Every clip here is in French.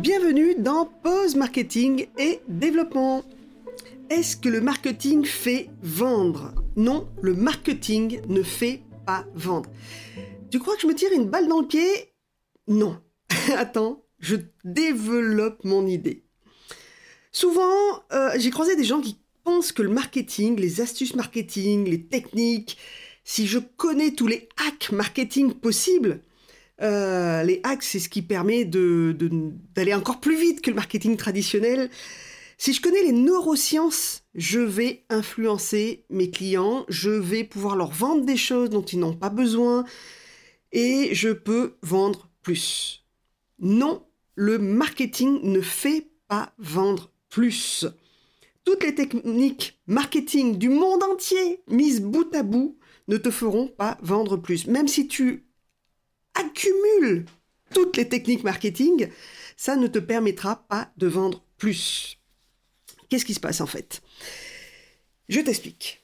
Bienvenue dans Pause Marketing et Développement. Est-ce que le marketing fait vendre? Non, le marketing ne fait pas vendre. Tu crois que je me tire une balle dans le pied? Non. Attends, je développe mon idée. Souvent, euh, j'ai croisé des gens qui pensent que le marketing, les astuces marketing, les techniques, si je connais tous les hacks marketing possibles, euh, les hacks, c'est ce qui permet d'aller encore plus vite que le marketing traditionnel. Si je connais les neurosciences, je vais influencer mes clients, je vais pouvoir leur vendre des choses dont ils n'ont pas besoin et je peux vendre plus. Non, le marketing ne fait pas vendre plus. Toutes les techniques marketing du monde entier mises bout à bout ne te feront pas vendre plus. Même si tu accumules toutes les techniques marketing, ça ne te permettra pas de vendre plus. Qu'est-ce qui se passe en fait? Je t'explique.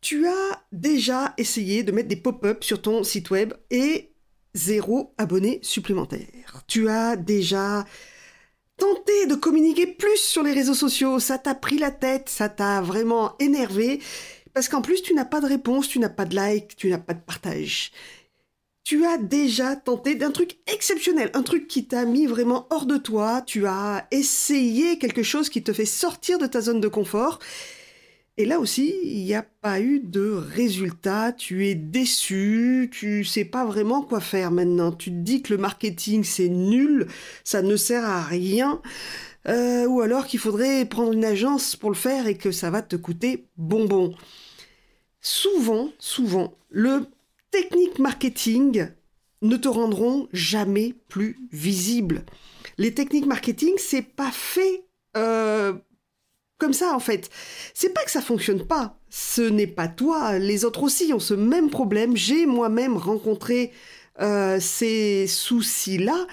Tu as déjà essayé de mettre des pop-up sur ton site web et zéro abonné supplémentaire. Tu as déjà tenté de communiquer plus sur les réseaux sociaux, ça t'a pris la tête, ça t'a vraiment énervé, parce qu'en plus tu n'as pas de réponse, tu n'as pas de like, tu n'as pas de partage tu as déjà tenté d'un truc exceptionnel, un truc qui t'a mis vraiment hors de toi, tu as essayé quelque chose qui te fait sortir de ta zone de confort. Et là aussi, il n'y a pas eu de résultat, tu es déçu, tu sais pas vraiment quoi faire maintenant. Tu te dis que le marketing c'est nul, ça ne sert à rien, euh, ou alors qu'il faudrait prendre une agence pour le faire et que ça va te coûter bonbon. Souvent, souvent, le techniques marketing ne te rendront jamais plus visible. Les techniques marketing, c'est pas fait euh, comme ça en fait. C'est pas que ça fonctionne pas. Ce n'est pas toi. Les autres aussi ont ce même problème. J'ai moi-même rencontré euh, ces soucis-là.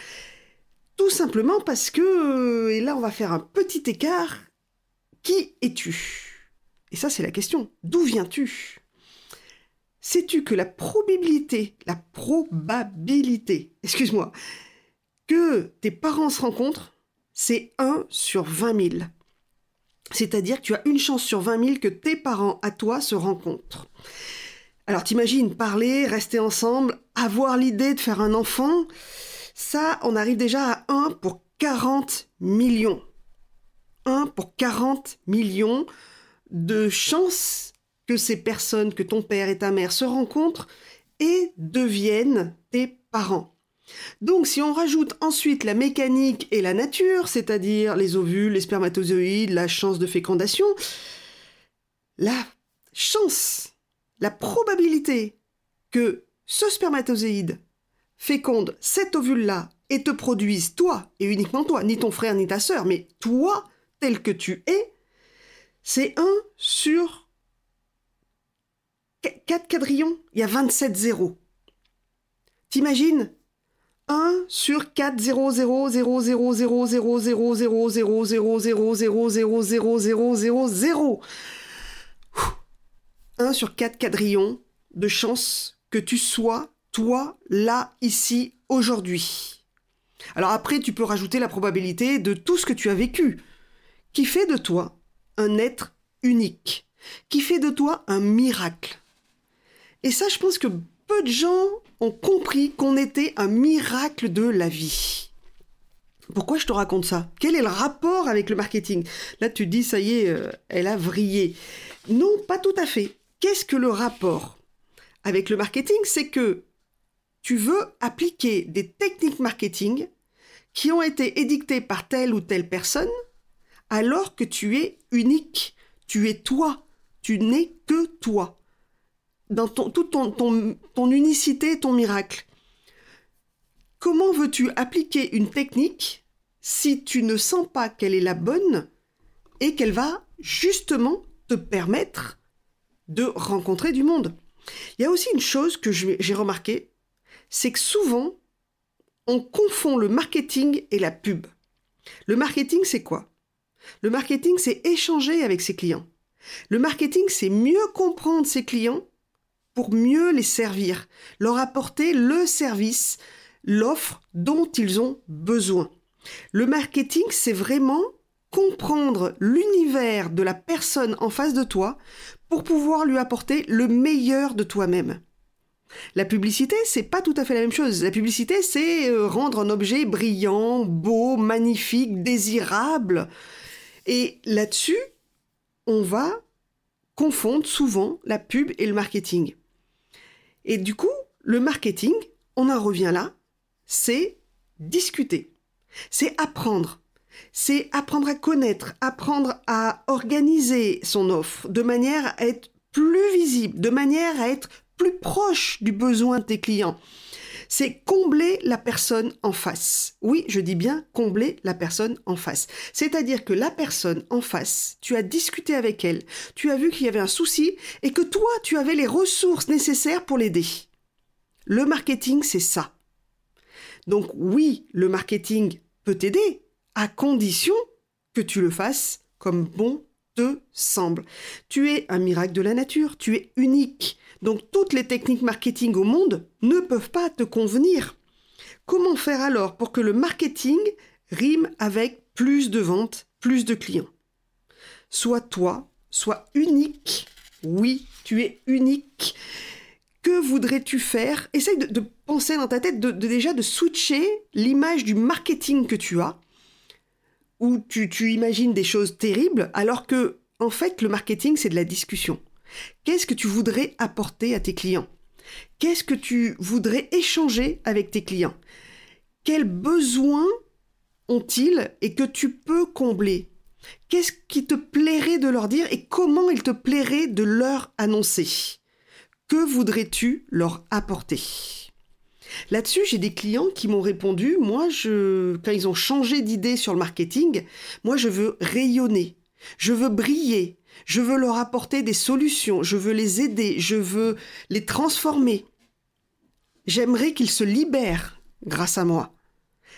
Tout simplement parce que, et là on va faire un petit écart, qui es-tu? Et ça c'est la question. D'où viens-tu? Sais-tu que la probabilité, la probabilité, excuse-moi, que tes parents se rencontrent, c'est 1 sur 20 000. C'est-à-dire que tu as une chance sur 20 000 que tes parents à toi se rencontrent. Alors t'imagines parler, rester ensemble, avoir l'idée de faire un enfant, ça, on arrive déjà à 1 pour 40 millions. 1 pour 40 millions de chances que ces personnes, que ton père et ta mère se rencontrent et deviennent tes parents. Donc si on rajoute ensuite la mécanique et la nature, c'est-à-dire les ovules, les spermatozoïdes, la chance de fécondation, la chance, la probabilité que ce spermatozoïde féconde cet ovule-là et te produise toi, et uniquement toi, ni ton frère ni ta sœur, mais toi tel que tu es, c'est 1 sur 4 quadrillons, il y a 27 zéros. T'imagines 1 sur 4 0 0 0 0 0 0 0 0 0 0 0 0 0 0 0 0 0 0 1 sur 4 quadrillons de chance que tu sois toi là ici aujourd'hui. Alors après tu peux rajouter la probabilité de tout ce que tu as vécu qui fait de toi un être unique, qui fait de toi un miracle. Et ça, je pense que peu de gens ont compris qu'on était un miracle de la vie. Pourquoi je te raconte ça? Quel est le rapport avec le marketing? Là, tu te dis, ça y est, euh, elle a vrillé. Non, pas tout à fait. Qu'est-ce que le rapport avec le marketing? C'est que tu veux appliquer des techniques marketing qui ont été édictées par telle ou telle personne alors que tu es unique. Tu es toi. Tu n'es que toi dans toute ton, ton, unicité, ton miracle. Comment veux-tu appliquer une technique si tu ne sens pas qu'elle est la bonne et qu'elle va justement te permettre de rencontrer du monde? Il y a aussi une chose que j'ai remarqué, c'est que souvent, on confond le marketing et la pub. Le marketing, c'est quoi? Le marketing, c'est échanger avec ses clients. Le marketing, c'est mieux comprendre ses clients pour mieux les servir, leur apporter le service, l'offre dont ils ont besoin. Le marketing, c'est vraiment comprendre l'univers de la personne en face de toi pour pouvoir lui apporter le meilleur de toi-même. La publicité, c'est pas tout à fait la même chose. La publicité, c'est euh, rendre un objet brillant, beau, magnifique, désirable. Et là-dessus, on va confondre souvent la pub et le marketing. Et du coup, le marketing, on en revient là, c'est discuter, c'est apprendre, c'est apprendre à connaître, apprendre à organiser son offre de manière à être plus visible, de manière à être plus proche du besoin de tes clients. C'est combler la personne en face. Oui, je dis bien combler la personne en face. C'est-à-dire que la personne en face, tu as discuté avec elle, tu as vu qu'il y avait un souci et que toi, tu avais les ressources nécessaires pour l'aider. Le marketing, c'est ça. Donc oui, le marketing peut t'aider, à condition que tu le fasses comme bon te semble. Tu es un miracle de la nature, tu es unique. Donc toutes les techniques marketing au monde ne peuvent pas te convenir. Comment faire alors pour que le marketing rime avec plus de ventes, plus de clients? Sois toi, sois unique. Oui, tu es unique. Que voudrais-tu faire? Essaye de, penser dans ta tête, de, déjà de switcher l'image du marketing que tu as où tu, tu imagines des choses terribles, alors que, en fait, le marketing, c'est de la discussion. Qu'est-ce que tu voudrais apporter à tes clients? Qu'est-ce que tu voudrais échanger avec tes clients? Quels besoins ont-ils et que tu peux combler? Qu'est-ce qui te plairait de leur dire et comment il te plairait de leur annoncer? Que voudrais-tu leur apporter? Là-dessus, j'ai des clients qui m'ont répondu, moi, je, quand ils ont changé d'idée sur le marketing, moi, je veux rayonner, je veux briller, je veux leur apporter des solutions, je veux les aider, je veux les transformer. J'aimerais qu'ils se libèrent grâce à moi.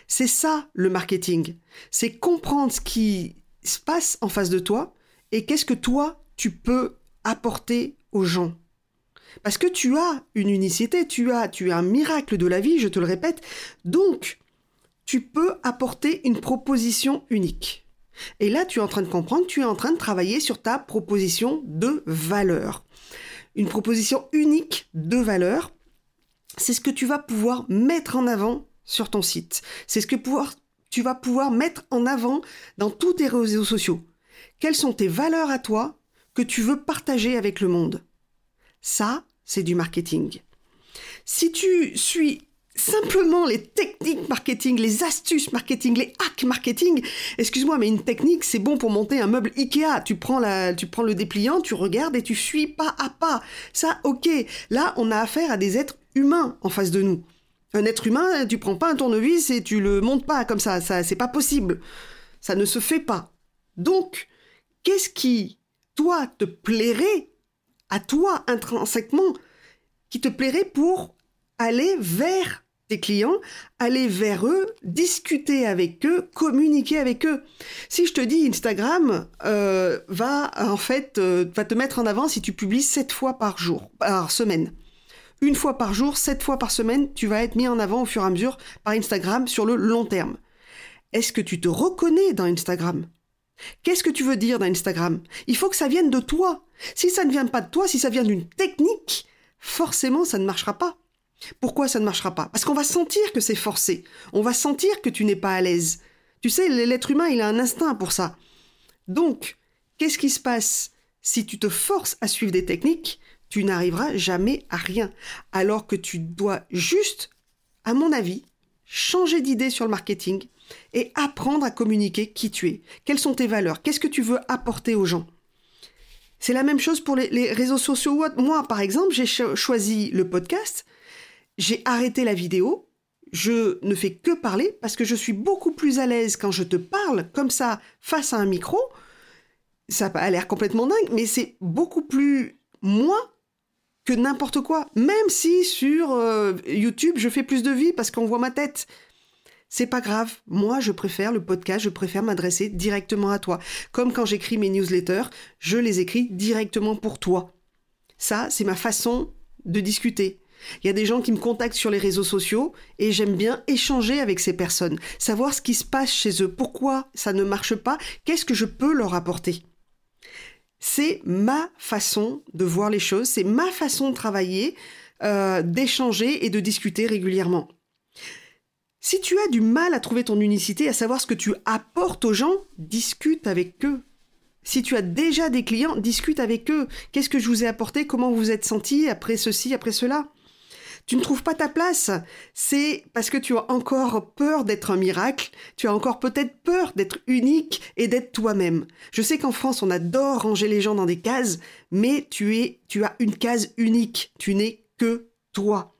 C'est ça le marketing. C'est comprendre ce qui se passe en face de toi et qu'est-ce que toi tu peux apporter aux gens. Parce que tu as une unicité, tu as, tu as un miracle de la vie, je te le répète. Donc, tu peux apporter une proposition unique. Et là, tu es en train de comprendre, tu es en train de travailler sur ta proposition de valeur. Une proposition unique de valeur, c'est ce que tu vas pouvoir mettre en avant sur ton site. C'est ce que tu vas pouvoir mettre en avant dans tous tes réseaux sociaux. Quelles sont tes valeurs à toi que tu veux partager avec le monde? Ça, c'est du marketing. Si tu suis simplement les techniques marketing, les astuces marketing, les hacks marketing. Excuse-moi, mais une technique, c'est bon pour monter un meuble Ikea. Tu prends la, tu prends le dépliant, tu regardes et tu suis pas à pas. Ça, ok. Là, on a affaire à des êtres humains en face de nous. Un être humain, tu prends pas un tournevis et tu le montes pas comme ça. Ça, c'est pas possible. Ça ne se fait pas. Donc, qu'est-ce qui, toi, te plairait à toi intrinsèquement qui te plairait pour aller vers tes clients, aller vers eux, discuter avec eux, communiquer avec eux. Si je te dis Instagram euh, va en fait euh, te mettre en avant si tu publies sept fois par jour, par semaine. Une fois par jour, sept fois par semaine, tu vas être mis en avant au fur et à mesure par Instagram sur le long terme. Est-ce que tu te reconnais dans Instagram? Qu'est-ce que tu veux dire dans Instagram? Il faut que ça vienne de toi. Si ça ne vient pas de toi, si ça vient d'une technique, forcément ça ne marchera pas. Pourquoi ça ne marchera pas? Parce qu'on va sentir que c'est forcé. On va sentir que tu n'es pas à l'aise. Tu sais, l'être humain, il a un instinct pour ça. Donc, qu'est-ce qui se passe? Si tu te forces à suivre des techniques, tu n'arriveras jamais à rien. Alors que tu dois juste, à mon avis, changer d'idée sur le marketing et apprendre à communiquer qui tu es. Quelles sont tes valeurs? Qu'est-ce que tu veux apporter aux gens? C'est la même chose pour les, réseaux sociaux. Moi, par exemple, j'ai choisi le podcast, j'ai arrêté la vidéo, je ne fais que parler parce que je suis beaucoup plus à l'aise quand je te parle comme ça face à un micro. Ça a l'air complètement dingue, mais c'est beaucoup plus moi que n'importe quoi. Même si sur euh, YouTube, je fais plus de vie parce qu'on voit ma tête. C'est pas grave. Moi, je préfère le podcast, je préfère m'adresser directement à toi. Comme quand j'écris mes newsletters, je les écris directement pour toi. Ça, c'est ma façon de discuter. Il y a des gens qui me contactent sur les réseaux sociaux et j'aime bien échanger avec ces personnes, savoir ce qui se passe chez eux, pourquoi ça ne marche pas, qu'est-ce que je peux leur apporter. C'est ma façon de voir les choses, c'est ma façon de travailler, euh, d'échanger et de discuter régulièrement. Si tu as du mal à trouver ton unicité, à savoir ce que tu apportes aux gens, discute avec eux. Si tu as déjà des clients, discute avec eux. Qu'est-ce que je vous ai apporté? Comment vous vous êtes senti après ceci, après cela? Tu ne trouves pas ta place, c'est parce que tu as encore peur d'être un miracle, tu as encore peut-être peur d'être unique et d'être toi-même. Je sais qu'en France, on adore ranger les gens dans des cases, mais tu es, tu as une case unique, tu n'es que toi.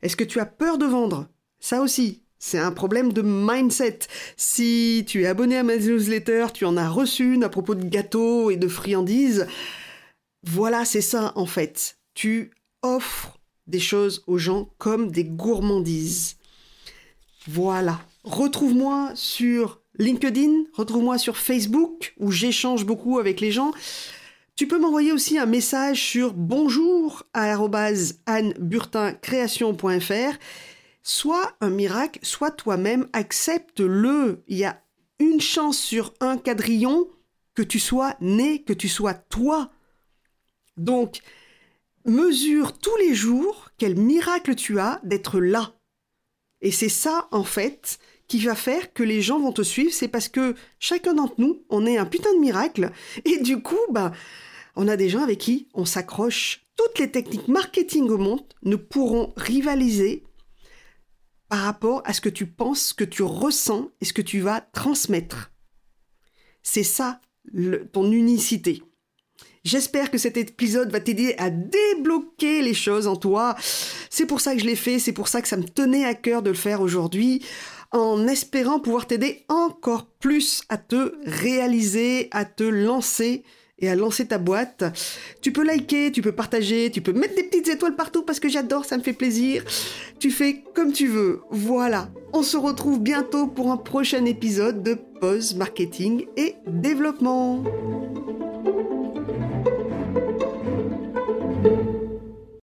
Est-ce que tu as peur de vendre? Ça aussi, c'est un problème de mindset. Si tu es abonné à ma newsletter, tu en as reçu une à propos de gâteaux et de friandises. Voilà, c'est ça en fait. Tu offres des choses aux gens comme des gourmandises. Voilà. Retrouve-moi sur LinkedIn, retrouve-moi sur Facebook où j'échange beaucoup avec les gens. Tu peux m'envoyer aussi un message sur bonjour à création.fr. Soit un miracle, soit toi-même, accepte-le. Il y a une chance sur un quadrillon que tu sois né, que tu sois toi. Donc, mesure tous les jours quel miracle tu as d'être là. Et c'est ça, en fait, qui va faire que les gens vont te suivre. C'est parce que chacun d'entre nous, on est un putain de miracle. Et du coup, bah, on a des gens avec qui on s'accroche. Toutes les techniques marketing au monde ne pourront rivaliser par rapport à ce que tu penses, ce que tu ressens et ce que tu vas transmettre. C'est ça ton unicité. J'espère que cet épisode va t'aider à débloquer les choses en toi. C'est pour ça que je l'ai fait, c'est pour ça que ça me tenait à cœur de le faire aujourd'hui, en espérant pouvoir t'aider encore plus à te réaliser, à te lancer et à lancer ta boîte. Tu peux liker, tu peux partager, tu peux mettre des petites étoiles partout parce que j'adore, ça me fait plaisir. Tu fais comme tu veux. Voilà. On se retrouve bientôt pour un prochain épisode de Pause Marketing et Développement.